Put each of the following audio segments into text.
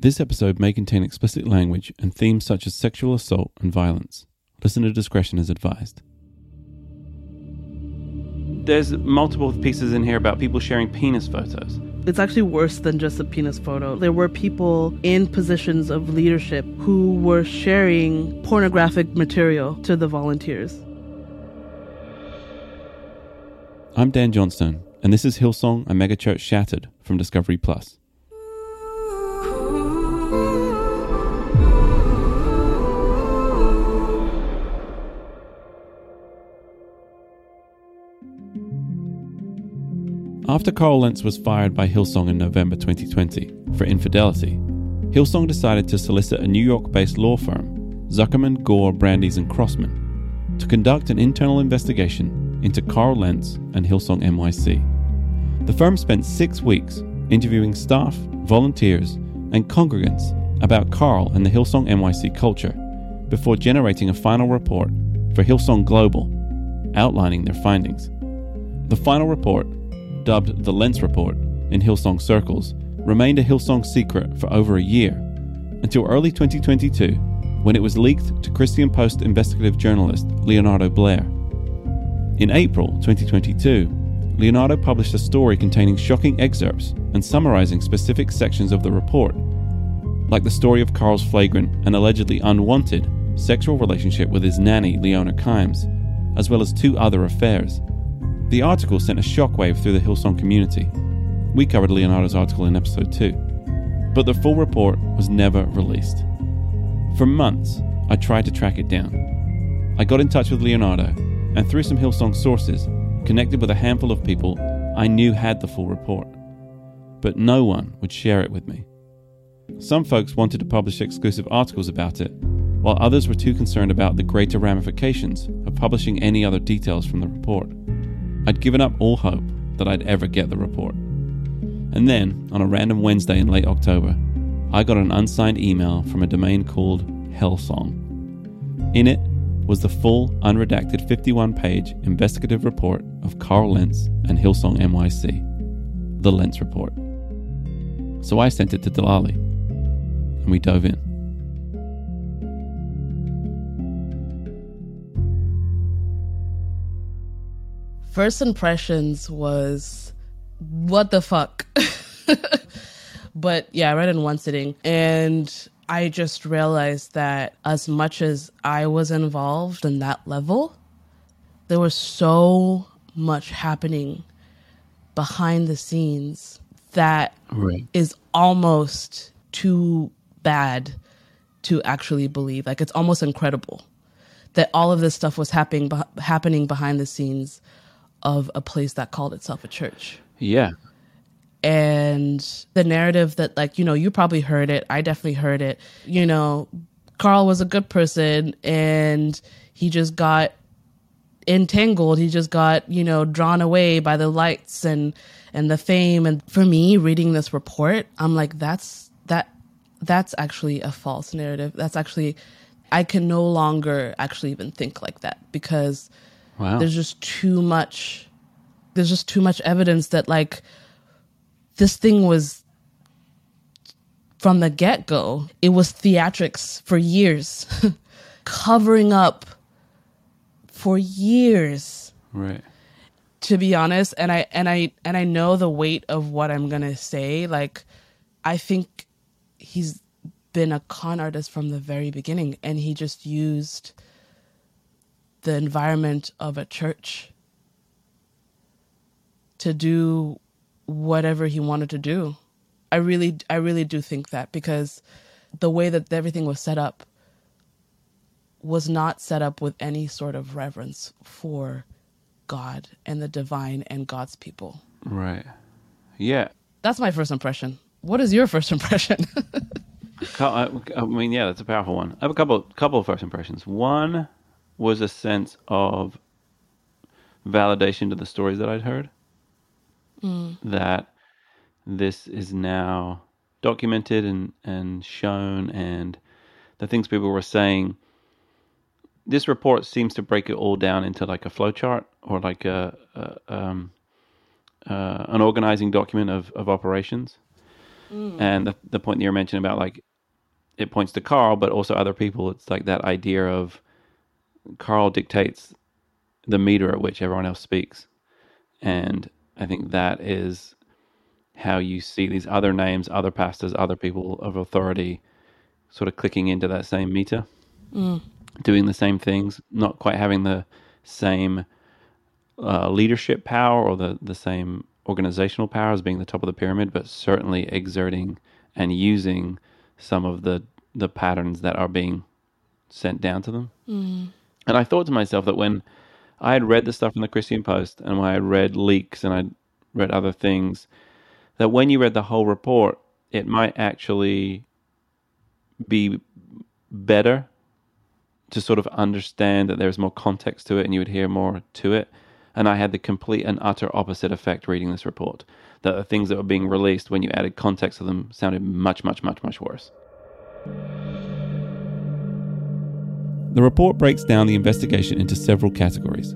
This episode may contain explicit language and themes such as sexual assault and violence. Listener discretion is advised. There's multiple pieces in here about people sharing penis photos. It's actually worse than just a penis photo. There were people in positions of leadership who were sharing pornographic material to the volunteers. I'm Dan Johnstone, and this is Hillsong, a megachurch shattered from Discovery Plus. After Carl Lentz was fired by Hillsong in November 2020 for infidelity, Hillsong decided to solicit a New York based law firm, Zuckerman, Gore, Brandeis, and Crossman, to conduct an internal investigation into Carl Lentz and Hillsong NYC. The firm spent six weeks interviewing staff, volunteers, and congregants about Carl and the Hillsong NYC culture before generating a final report for Hillsong Global outlining their findings. The final report dubbed the Lentz Report in Hillsong circles, remained a Hillsong secret for over a year, until early 2022 when it was leaked to Christian Post investigative journalist Leonardo Blair. In April 2022, Leonardo published a story containing shocking excerpts and summarizing specific sections of the report, like the story of Carl's flagrant and allegedly unwanted sexual relationship with his nanny, Leona Kimes, as well as two other affairs. The article sent a shockwave through the Hillsong community. We covered Leonardo's article in episode 2. But the full report was never released. For months, I tried to track it down. I got in touch with Leonardo, and through some Hillsong sources, connected with a handful of people I knew had the full report. But no one would share it with me. Some folks wanted to publish exclusive articles about it, while others were too concerned about the greater ramifications of publishing any other details from the report. I'd given up all hope that I'd ever get the report. And then, on a random Wednesday in late October, I got an unsigned email from a domain called Hellsong. In it was the full, unredacted 51 page investigative report of Carl Lentz and Hillsong NYC, the Lentz Report. So I sent it to Delali, and we dove in. First impressions was what the fuck? but yeah, I read in one sitting and I just realized that as much as I was involved in that level, there was so much happening behind the scenes that Right. is almost too bad to actually believe. Like it's almost incredible that all of this stuff was happening happening behind the scenes of a place that called itself a church. Yeah. And the narrative that like, you know, you probably heard it, I definitely heard it. You know, Carl was a good person and he just got entangled. He just got, you know, drawn away by the lights and and the fame. And for me, reading this report, I'm like, that's that that's actually a false narrative. That's actually I can no longer actually even think like that because Wow. there's just too much there's just too much evidence that like this thing was from the get-go it was theatrics for years covering up for years right. to be honest and i and i and i know the weight of what i'm gonna say like i think he's been a con artist from the very beginning and he just used the environment of a church to do whatever he wanted to do i really i really do think that because the way that everything was set up was not set up with any sort of reverence for God and the divine and God's people. Right. Yeah. That's my first impression. What is your first impression? I uh, I mean, yeah, that's a powerful one. I have a couple, couple of first impressions. One was a sense of validation to the stories that I'd heard. That this is now documented and and shown, and the things people were saying. This report seems to break it all down into like a flow chart or like a, a um, uh, an organizing document of, of operations And the, the point that you're mentioning about like it points to Carl, but also other people. It's like that idea of Carl dictates the meter at which everyone else speaks. And I think that is how you see these other names, other pastors, other people of authority sort of clicking into that same meter, doing the same things, not quite having the same uh, leadership power or the, the same organizational power as being the top of the pyramid, but certainly exerting and using some of the, the patterns that are being sent down to them. And I thought to myself that when I had read the stuff in the Christian Post and when I had read leaks and I'd read other things, that when you read the whole report, it might actually be better to sort of understand that there's more context to it and you would hear more to it. And I had the complete and utter opposite effect reading this report. That the things that were being released when you added context to them sounded much, much, much, much worse. The report breaks down the investigation into several categories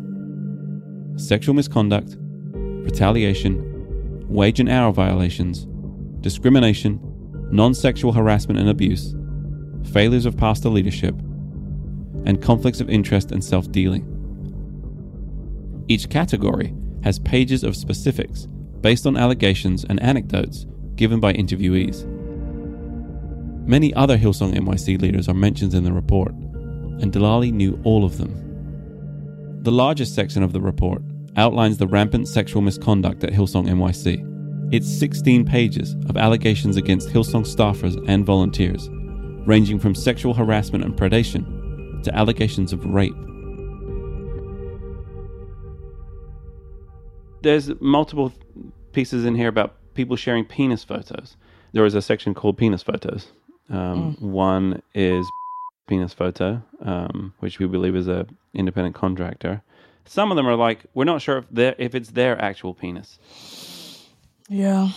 sexual misconduct, retaliation, wage and hour violations, discrimination, non sexual harassment and abuse, failures of pastor leadership, and conflicts of interest and self dealing. Each category has pages of specifics based on allegations and anecdotes given by interviewees. Many other Hillsong NYC leaders are mentioned in the report, and Delali knew all of them. The largest section of the report outlines the rampant sexual misconduct at Hillsong NYC. It's 16 pages of allegations against Hillsong staffers and volunteers, ranging from sexual harassment and predation to allegations of rape. There's multiple pieces in here about people sharing penis photos. There is a section called penis photos. Um, One is penis photo, um, which we believe is a independent contractor. Some of them are like, we're not sure if they if it's their actual penis. Yeah.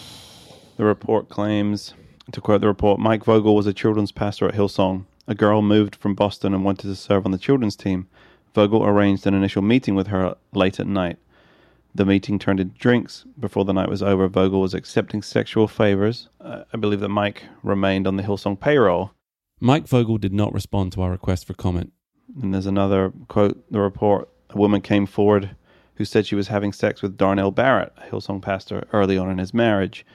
The report claims, to quote the report, Mike Vogel was a children's pastor at Hillsong. A girl moved from Boston and wanted to serve on the children's team. Vogel arranged an initial meeting with her late at night. The meeting turned into drinks. Before the night was over, Vogel was accepting sexual favors. Uh, I believe that Mike remained on the Hillsong payroll. Mike Vogel did not respond to our request for comment. And there's another quote, the report. A woman came forward who said she was having sex with Darnell Barrett, a Hillsong pastor, early on in his marriage.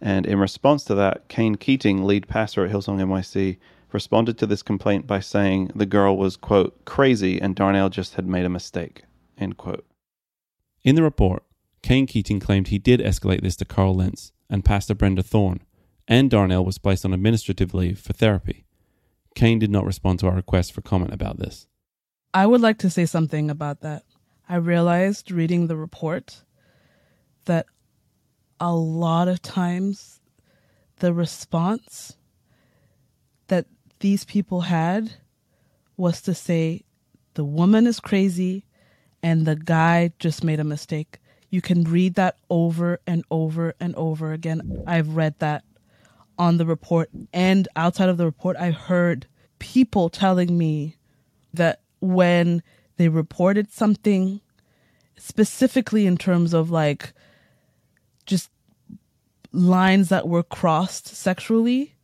And in response to that, Kane Keating, lead pastor at Hillsong NYC, responded to this complaint by saying the girl was, quote, crazy and Darnell just had made a mistake, end quote. In the report, Kane Keating claimed he did escalate this to Carl Lentz and Pastor Brenda Thorne, and Darnell was placed on administrative leave for therapy. Kane did not respond to our request for comment about this. I would like to say something about that. I realized reading the report that a lot of times the response that these people had was to say the woman is crazy and the guy just made a mistake. You can read that over and over and over again. I've read that on the report and outside of the report, I heard people telling me that when they reported something, specifically in terms of like just lines that were crossed sexually,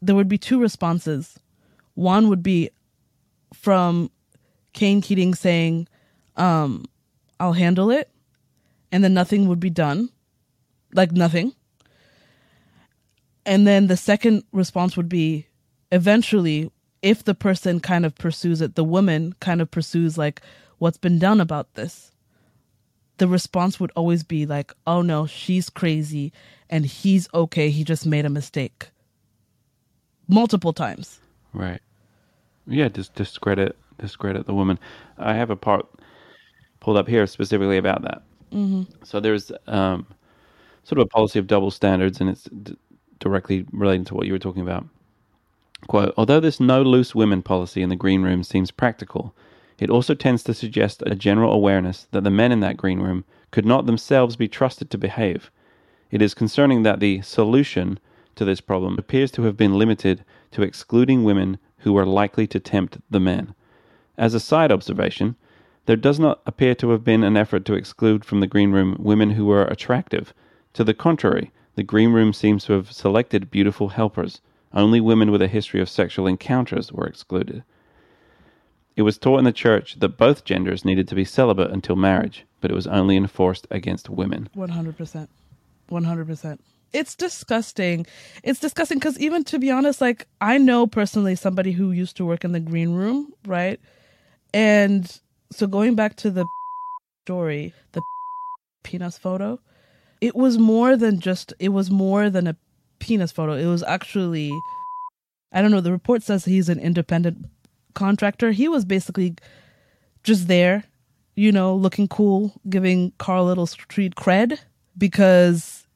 there would be two responses. One would be from Kane Keating saying, um, I'll handle it, and then nothing would be done. Like nothing. And then the second response would be eventually, if the person kind of pursues it, the woman kind of pursues like what's been done about this. The response would always be like, oh no, she's crazy and he's okay. He just made a mistake. Multiple times. Right. Yeah, just discredit discredit the woman. I have a part pulled up here specifically about that. Mm-hmm. So there's um, sort of a policy of double standards, and it's d- directly relating to what you were talking about. Quote, although this no loose women policy in the green room seems practical, it also tends to suggest a general awareness that the men in that green room could not themselves be trusted to behave. It is concerning that the solution to this problem appears to have been limited to excluding women who were likely to tempt the men. As a side observation, there does not appear to have been an effort to exclude from the green room women who were attractive. To the contrary, the green room seems to have selected beautiful helpers. Only women with a history of sexual encounters were excluded. It was taught in the church that both genders needed to be celibate until marriage, but it was only enforced against women. 100%. 100%. It's disgusting. It's disgusting because, even to be honest, like, I know personally somebody who used to work in the green room, right? And so going back to the story, the penis photo, it was more than just, it was more than a penis photo. It was actually, I don't know, the report says he's an independent contractor. He was basically just there, you know, looking cool, giving Carl Little street cred because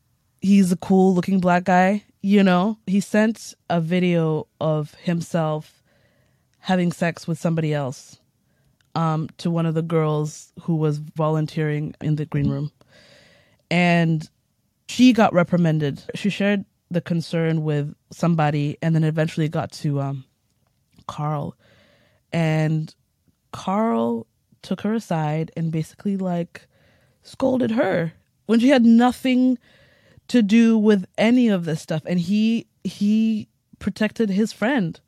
he's a cool looking black guy, you know. He sent a video of himself having sex with somebody else um, to one of the girls who was volunteering in the green room. And she got reprimanded. She shared the concern with somebody and then eventually got to um, Carl. And Carl took her aside and basically like scolded her when she had nothing to do with any of this stuff. And he he protected his friend.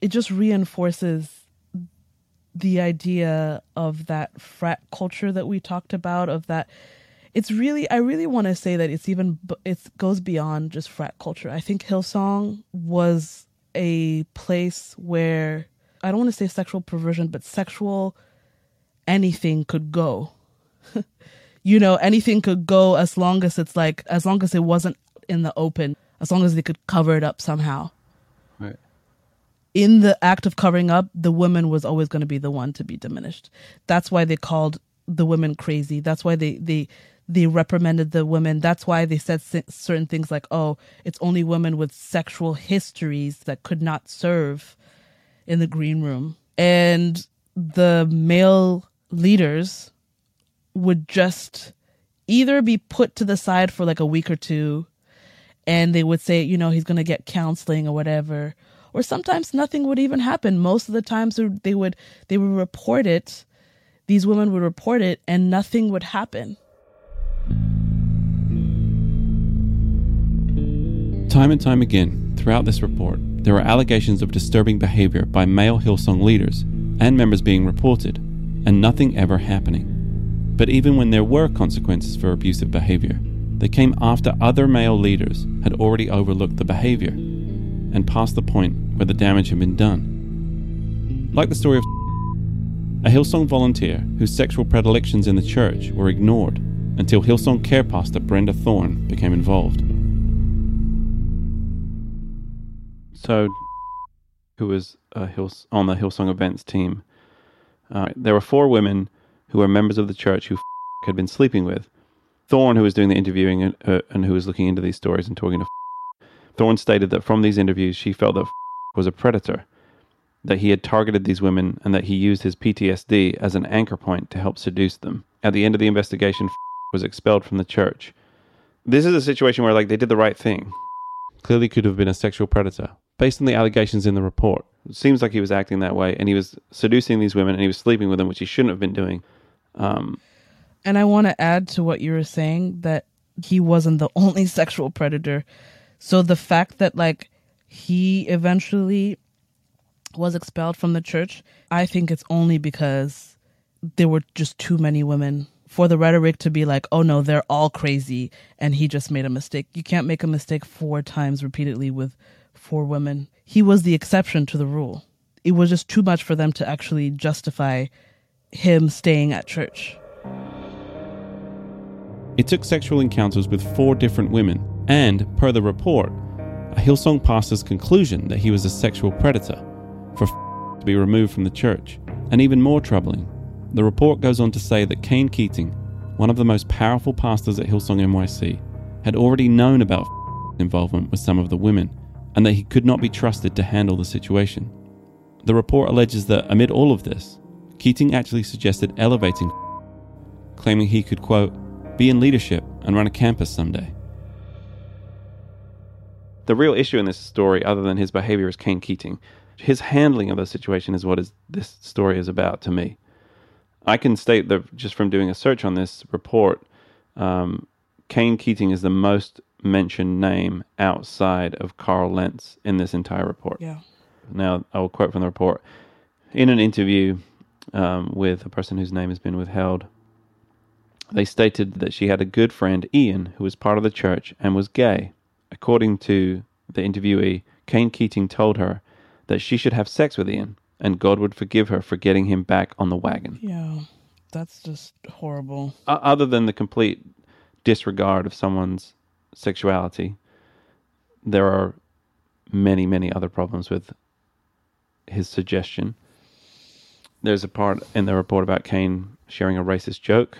It just reinforces the idea of that frat culture that we talked about of that it's really i really want to say that it's even it goes beyond just frat culture i think hillsong was a place where I don't want to say sexual perversion, but sexual anything could go. you know, anything could go as long as it's like, as long as it wasn't in the open, as long as they could cover it up somehow. Right. In the act of covering up, the woman was always going to be the one to be diminished. That's why they called the women crazy. That's why they, they, they reprimanded the women. That's why they said certain things like, oh, it's only women with sexual histories that could not serve in the green room. And the male leaders would just either be put to the side for like a week or two and they would say, you know, he's going to get counseling or whatever. Or sometimes nothing would even happen. Most of the times they would they would report it. These women would report it and nothing would happen. Time and time again, throughout this report, there are allegations of disturbing behavior by male Hillsong leaders and members being reported, and nothing ever happening. But even when there were consequences for abusive behavior, they came after other male leaders had already overlooked the behavior and past the point where the damage had been done. Like the story of a Hillsong volunteer whose sexual predilections in the church were ignored until Hillsong care pastor Brenda Thorne became involved. So, who was Hills- on the Hillsong events team? Uh, there were four women who were members of the church who had been sleeping with. Thorne, who was doing the interviewing and, uh, and who was looking into these stories and talking to Thorne stated that from these interviews, she felt that was a predator, that he had targeted these women, and that he used his PTSD as an anchor point to help seduce them. At the end of the investigation, was expelled from the church. This is a situation where, like, they did the right thing. Clearly, could have been a sexual predator, based on the allegations in the report. It seems like he was acting that way, and he was seducing these women, and he was sleeping with them, which he shouldn't have been doing. Um, and I want to add to what you were saying that he wasn't the only sexual predator. So the fact that like he eventually was expelled from the church, I think it's only because there were just too many women for the rhetoric to be like, oh no, they're all crazy and he just made a mistake. You can't make a mistake four times repeatedly with four women. He was the exception to the rule. It was just too much for them to actually justify him staying at church. It took sexual encounters with four different women, and, per the report, a Hillsong pastor's conclusion that he was a sexual predator for to be removed from the church. And even more troubling, the report goes on to say that Kane Keating, one of the most powerful pastors at Hillsong NYC, had already known about involvement with some of the women and that he could not be trusted to handle the situation. The report alleges that amid all of this, Keating actually suggested elevating, claiming he could, quote, be in leadership and run a campus someday. The real issue in this story, other than his behavior, is Kane Keating. His handling of the situation is what is, this story is about to me. I can state that just from doing a search on this report, um, Kane Keating is the most mentioned name outside of Carl Lentz in this entire report. Yeah. Now, I will quote from the report. In an interview um, with a person whose name has been withheld, they stated that she had a good friend, Ian, who was part of the church and was gay. According to the interviewee, Kane Keating told her that she should have sex with Ian and God would forgive her for getting him back on the wagon. Yeah. That's just horrible. O- other than the complete disregard of someone's sexuality, there are many, many other problems with his suggestion. There's a part in the report about Kane sharing a racist joke.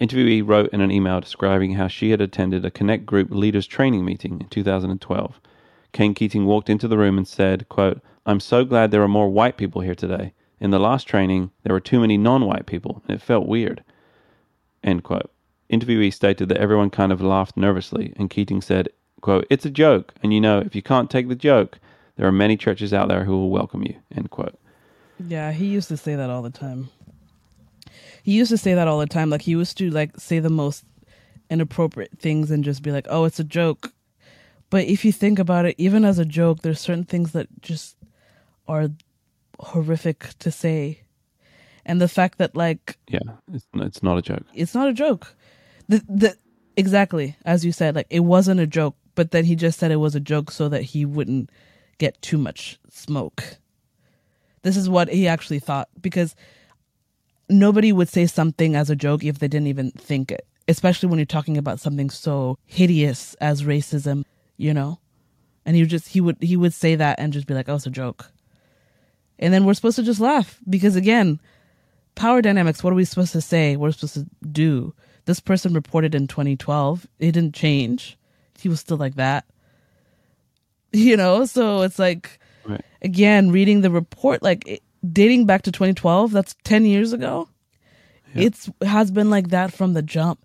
Interviewee wrote in an email describing how she had attended a Connect Group leaders training meeting in 2012. Kane Keating walked into the room and said, quote, I'm so glad there are more white people here today. In the last training, there were too many non-white people, and it felt weird. End quote. Interviewee stated that everyone kind of laughed nervously, and Keating said, quote, It's a joke, and you know, if you can't take the joke, there are many churches out there who will welcome you. End quote. Yeah, he used to say that all the time. He used to say that all the time. Like he used to like say the most inappropriate things and just be like, "Oh, it's a joke." But if you think about it, even as a joke, there's certain things that just are horrific to say. And the fact that like Yeah, it's, it's not a joke. it's not a joke. The the exactly as you said, like it wasn't a joke, but then he just said it was a joke so that he wouldn't get too much smoke. This is what he actually thought because nobody would say something as a joke if they didn't even think it, especially when you're talking about something so hideous as racism, you know. And he would just he would he would say that and just be like, "Oh, it's a joke," and then we're supposed to just laugh because again, power dynamics. What are we supposed to say? What are we supposed to do? This person reported in 2012. It didn't change. He was still like that. You know, so it's like Right. again reading the report like it, dating back to 2012 that's 10 years ago it's has been like that from the jump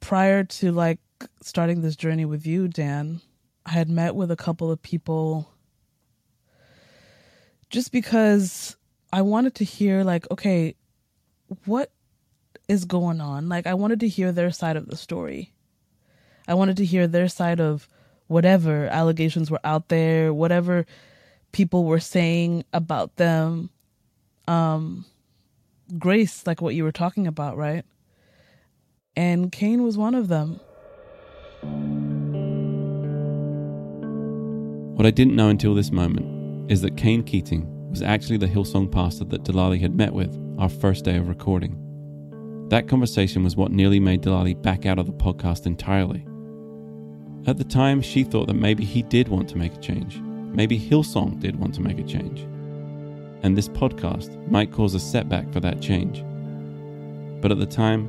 prior to like starting this journey with you dan i had met with a couple of people just because i wanted to hear like okay what is going on? Like i wanted to hear their side of the story. I wanted to hear their side of whatever allegations were out there whatever people were saying about them. Um grace like what you were talking about right? And Kane was one of them What I didn't know until this moment is that Kane Keating was actually the Hillsong pastor that Delali had met with our first day of recording. That conversation was what nearly made Delali back out of the podcast entirely. At the time, she thought that maybe he did want to make a change. Maybe Hillsong did want to make a change. And this podcast might cause a setback for that change. But at the time,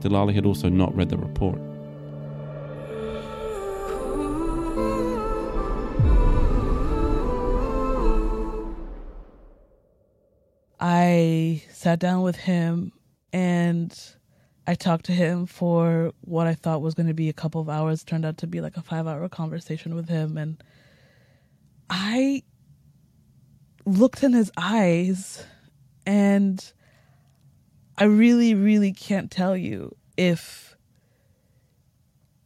Delali had also not read the report. I sat down with him and I talked to him for what I thought was going to be a couple of hours. Turned out to be like a five hour conversation with him. And I looked in his eyes and I really, really can't tell you if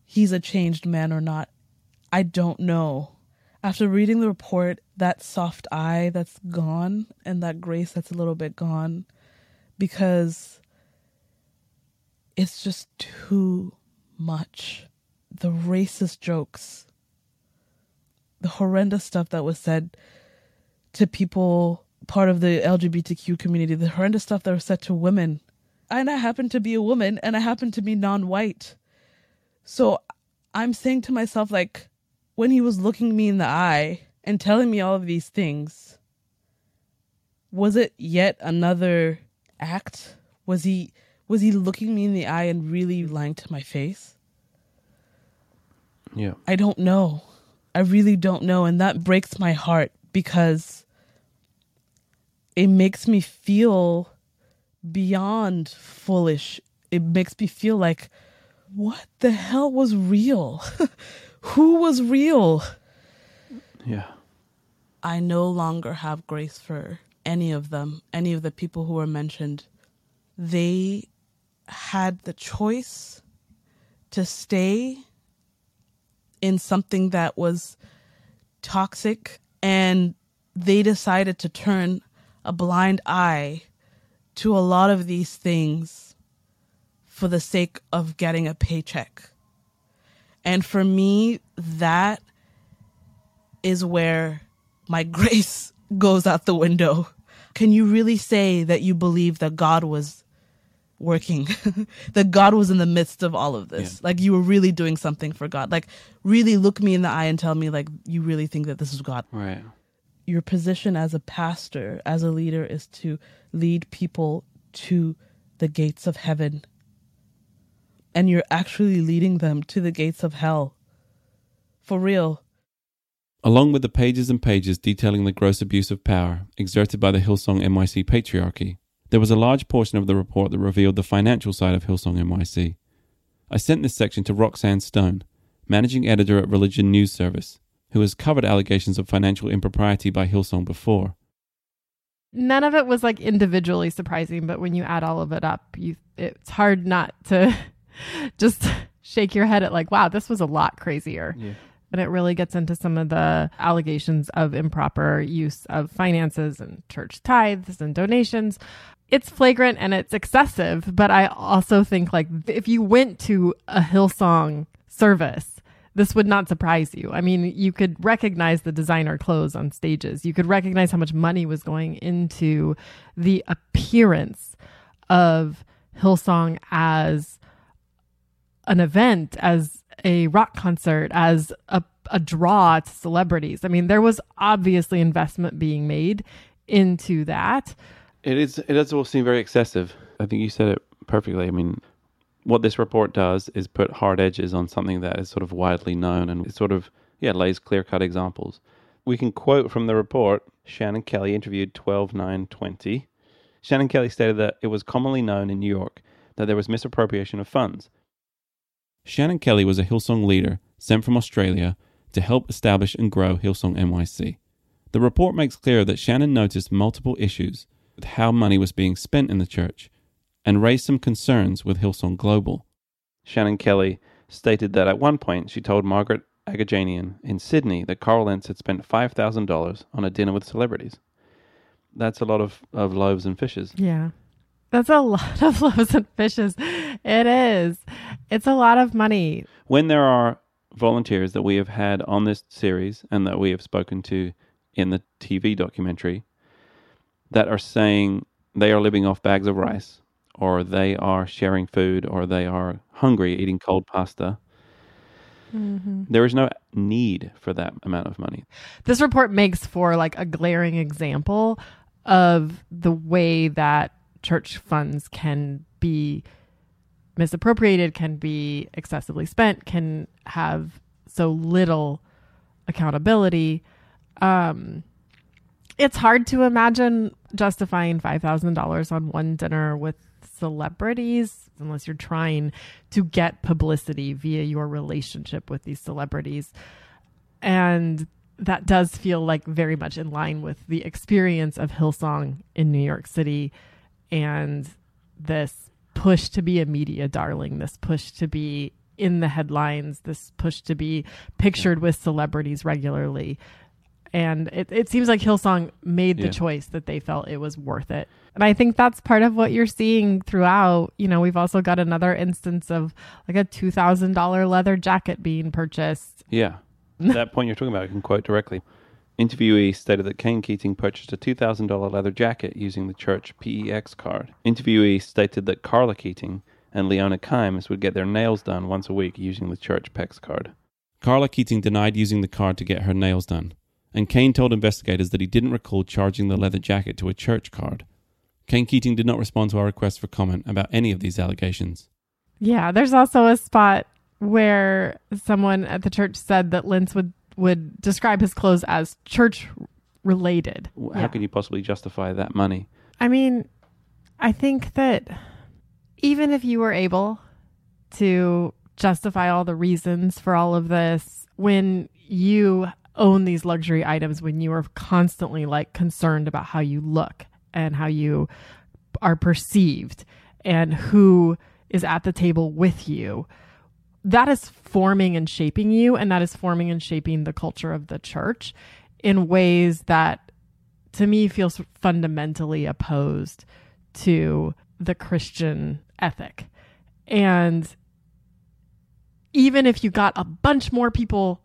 he's a changed man or not. I don't know. After reading the report, that soft eye that's gone and that grace that's a little bit gone because it's just too much. The racist jokes, the horrendous stuff that was said to people part of the LGBTQ community, the horrendous stuff that was said to women. And I happen to be a woman and I happen to be non white. So I'm saying to myself, like, when he was looking me in the eye and telling me all of these things, was it yet another act? Was he was he looking me in the eye and really lying to my face? Yeah. I don't know. I really don't know. And that breaks my heart because it makes me feel beyond foolish. It makes me feel like, what the hell was real? Who was real? Yeah. I no longer have grace for any of them, any of the people who were mentioned. They had the choice to stay in something that was toxic and they decided to turn a blind eye to a lot of these things for the sake of getting a paycheck. And for me, that is where my grace goes out the window. Can you really say that you believe that God was working, that God was in the midst of all of this? Yeah. Like you were really doing something for God. Like really look me in the eye and tell me like you really think that this is God. Right. Your position as a pastor, as a leader is to lead people to the gates of heaven. And you're actually leading them to the gates of hell. For real. Along with the pages and pages detailing the gross abuse of power exerted by the Hillsong NYC patriarchy, there was a large portion of the report that revealed the financial side of Hillsong NYC. I sent this section to Roxanne Stone, managing editor at Religion News Service, who has covered allegations of financial impropriety by Hillsong before. None of it was like individually surprising, but when you add all of it up, you it's hard not to just shake your head at like, wow, this was a lot crazier. Yeah but it really gets into some of the allegations of improper use of finances and church tithes and donations. It's flagrant and it's excessive, but I also think like if you went to a Hillsong service, this would not surprise you. I mean, you could recognize the designer clothes on stages. You could recognize how much money was going into the appearance of Hillsong as an event, as a rock concert as a, a draw to celebrities. I mean, there was obviously investment being made into that. It is. It does all seem very excessive. I think you said it perfectly. I mean, what this report does is put hard edges on something that is sort of widely known and it sort of yeah lays clear cut examples. We can quote from the report. Shannon Kelly interviewed 12 9 20. Shannon Kelly stated that it was commonly known in New York that there was misappropriation of funds, Shannon Kelly was a Hillsong leader sent from Australia to help establish and grow Hillsong NYC. The report makes clear that Shannon noticed multiple issues with how money was being spent in the church and raised some concerns with Hillsong Global. Shannon Kelly stated that at one point she told Margaret Agajanian in Sydney that Carl Lentz had spent $5,000 on a dinner with celebrities. That's a lot of, of loaves and fishes. Yeah. That's a lot of loaves and fishes. It is. It's a lot of money. When there are volunteers that we have had on this series and that we have spoken to in the TV documentary that are saying they are living off bags of rice or they are sharing food or they are hungry eating cold pasta. Mm-hmm. There is no need for that amount of money. This report makes for like a glaring example of the way that church funds can be misappropriated, can be excessively spent, can have so little accountability. Um, it's hard to imagine justifying $5,000 on one dinner with celebrities unless you're trying to get publicity via your relationship with these celebrities. And that does feel like very much in line with the experience of Hillsong in New York City and this push to be a media darling, this push to be in the headlines, this push to be pictured with celebrities regularly. And it, it seems like Hillsong made the yeah. choice that they felt it was worth it. And I think that's part of what you're seeing throughout. You know, we've also got another instance of like a $2,000 leather jacket being purchased. Yeah. that point you're talking about, I can quote directly. Interviewee stated that Kane Keating purchased a $2,000 leather jacket using the church PEX card. Interviewee stated that Carla Keating and Leona Kimes would get their nails done once a week using the church PEX card. Carla Keating denied using the card to get her nails done, and Kane told investigators that he didn't recall charging the leather jacket to a church card. Kane Keating did not respond to our request for comment about any of these allegations. Yeah, there's also a spot where someone at the church said that Lentz would would describe his clothes as church related. How yeah. could you possibly justify that money? I mean, I think that even if you were able to justify all the reasons for all of this, when you own these luxury items, when you are constantly like concerned about how you look and how you are perceived and who is at the table with you, that is forming and shaping you and that is forming and shaping the culture of the church in ways that to me feels fundamentally opposed to the Christian ethic. And even if you got a bunch more people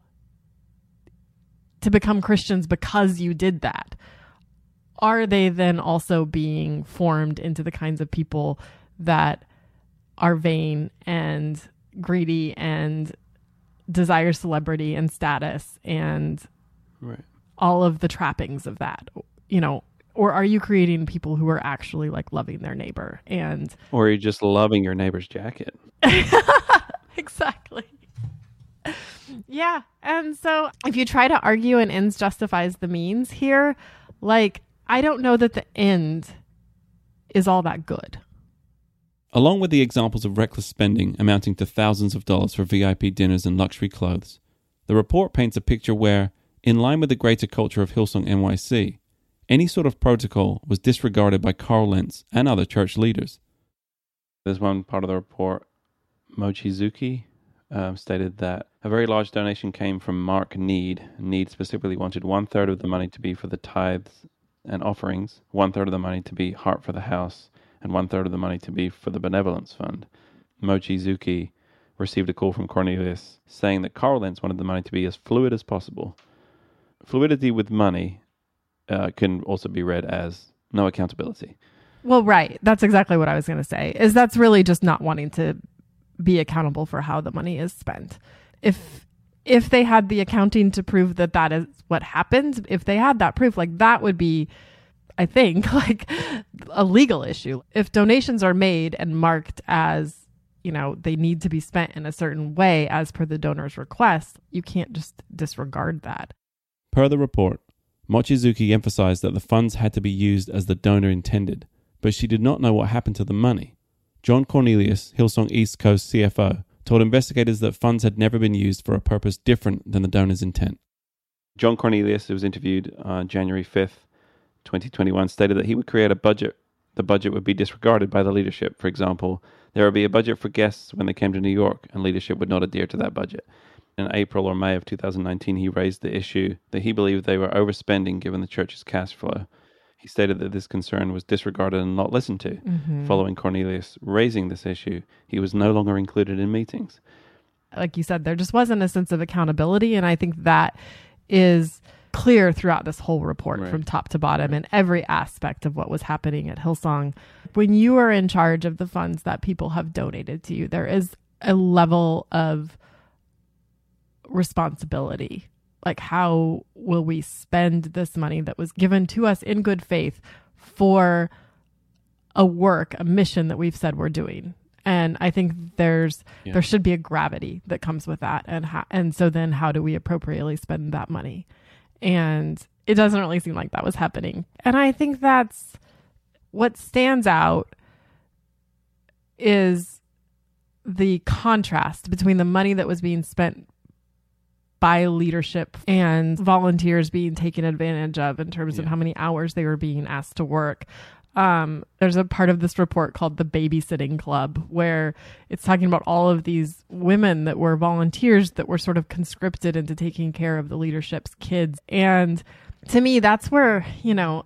to become Christians because you did that, are they then also being formed into the kinds of people that are vain and greedy and desire celebrity and status and Right. all of the trappings of that? You know, or are you creating people who are actually like loving their neighbor and Or are you just loving your neighbor's jacket? exactly. Yeah. And so if you try to argue an ends justifies the means here, like I don't know that the end is all that good. Along with the examples of reckless spending amounting to thousands of dollars for VIP dinners and luxury clothes, the report paints a picture where, in line with the greater culture of Hillsong NYC, any sort of protocol was disregarded by Carl Lentz and other church leaders. There's one part of the report, Mochizuki um, stated that a very large donation came from Mark Need. Need specifically wanted one third of the money to be for the tithes and offerings, one third of the money to be Heart for the House, and one third of the money to be for the Benevolence Fund. Mochizuki received a call from Cornelius saying that Carl Lentz wanted the money to be as fluid as possible. Fluidity with money uh, can also be read as no accountability. Well, right. That's exactly what I was going to say. Is that's really just not wanting to be accountable for how the money is spent. If if they had the accounting to prove that that is what happened, if they had that proof, like that would be I think like a legal issue. If donations are made and marked as, you know, they need to be spent in a certain way as per the donor's request, you can't just disregard that. Per the report, Mochizuki emphasized that the funds had to be used as the donor intended, but she did not know what happened to the money. John Cornelius, Hillsong East Coast CFO, told investigators that funds had never been used for a purpose different than the donor's intent. John Cornelius, who was interviewed on January 5th, 2021, stated that he would create a budget. The budget would be disregarded by the leadership. For example, there would be a budget for guests when they came to New York, and leadership would not adhere to that budget. In April or May of 2019, he raised the issue that he believed they were overspending given the church's cash flow. He stated that this concern was disregarded and not listened to. Mm-hmm. Following Cornelius raising this issue, he was no longer included in meetings. like you said, there just wasn't a sense of accountability. And I think that is clear throughout this whole report Right. from top to bottom and every aspect of what was happening at Hillsong. When you are in charge of the funds that people have donated to you, there is a level of responsibility. Like, how will we spend this money that was given to us in good faith for a work, a mission that we've said we're doing? And I think there's Yeah. there should be a gravity that comes with that, and how, and so then how do we appropriately spend that money? And it doesn't really seem like that was happening. And I think that's what stands out is the contrast between the money that was being spent by leadership and volunteers being taken advantage of in terms of how many hours they were being asked to work. Um, there's a part of this report called the Babysitting Club where it's talking about all of these women that were volunteers that were sort of conscripted into taking care of the leadership's kids. And to me, that's where, you know,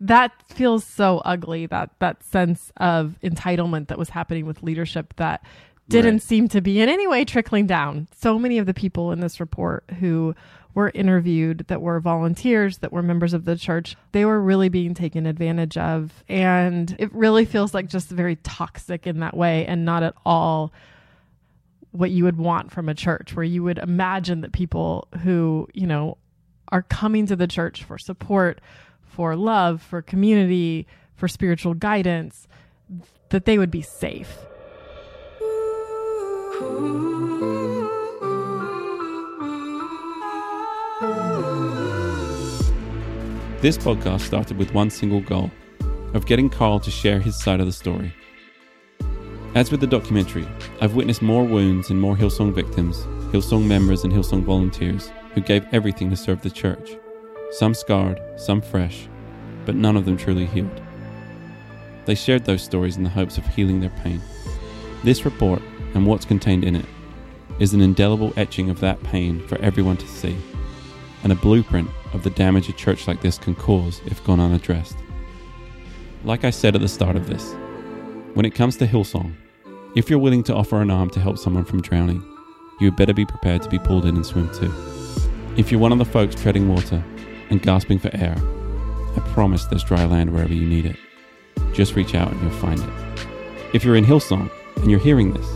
that feels so ugly that that sense of entitlement that was happening with leadership that didn't Right. seem to be in any way trickling down. So many of the people in this report who were interviewed that were volunteers, that were members of the church, they were really being taken advantage of. And it really feels like just very toxic in that way and not at all what you would want from a church, where you would imagine that people who, you know, are coming to the church for support, for love, for community, for spiritual guidance, that they would be safe. This podcast started with one single goal of getting Carl to share his side of the story. As with the documentary, I've witnessed more wounds and more Hillsong victims, Hillsong members, and Hillsong volunteers who gave everything to serve the church. Some scarred, some fresh, but none of them truly healed. They shared those stories in the hopes of healing their pain. This report and what's contained in it is an indelible etching of that pain for everyone to see, and a blueprint of the damage a church like this can cause if gone unaddressed. Like I said at the start of this, when it comes to Hillsong, if you're willing to offer an arm to help someone from drowning, you had better be prepared to be pulled in and swim too. If you're one of the folks treading water and gasping for air, I promise there's dry land wherever you need it. Just reach out and you'll find it. If you're in Hillsong and you're hearing this,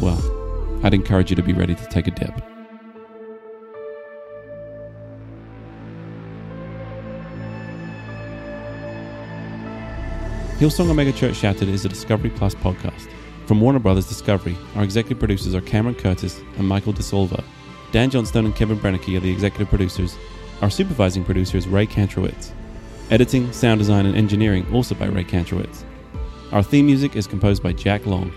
well, I'd encourage you to be ready to take a dip. Hillsong A Megachurch Shattered is a Discovery Plus podcast. From Warner Brothers Discovery, our executive producers are Cameron Curtis and Michael DeSolva. Dan Johnstone and Kevin Brennicky are the executive producers. Our supervising producer is Ray Kantrowitz. Editing, sound design, and engineering also by Ray Kantrowitz. Our theme music is composed by Jack Long.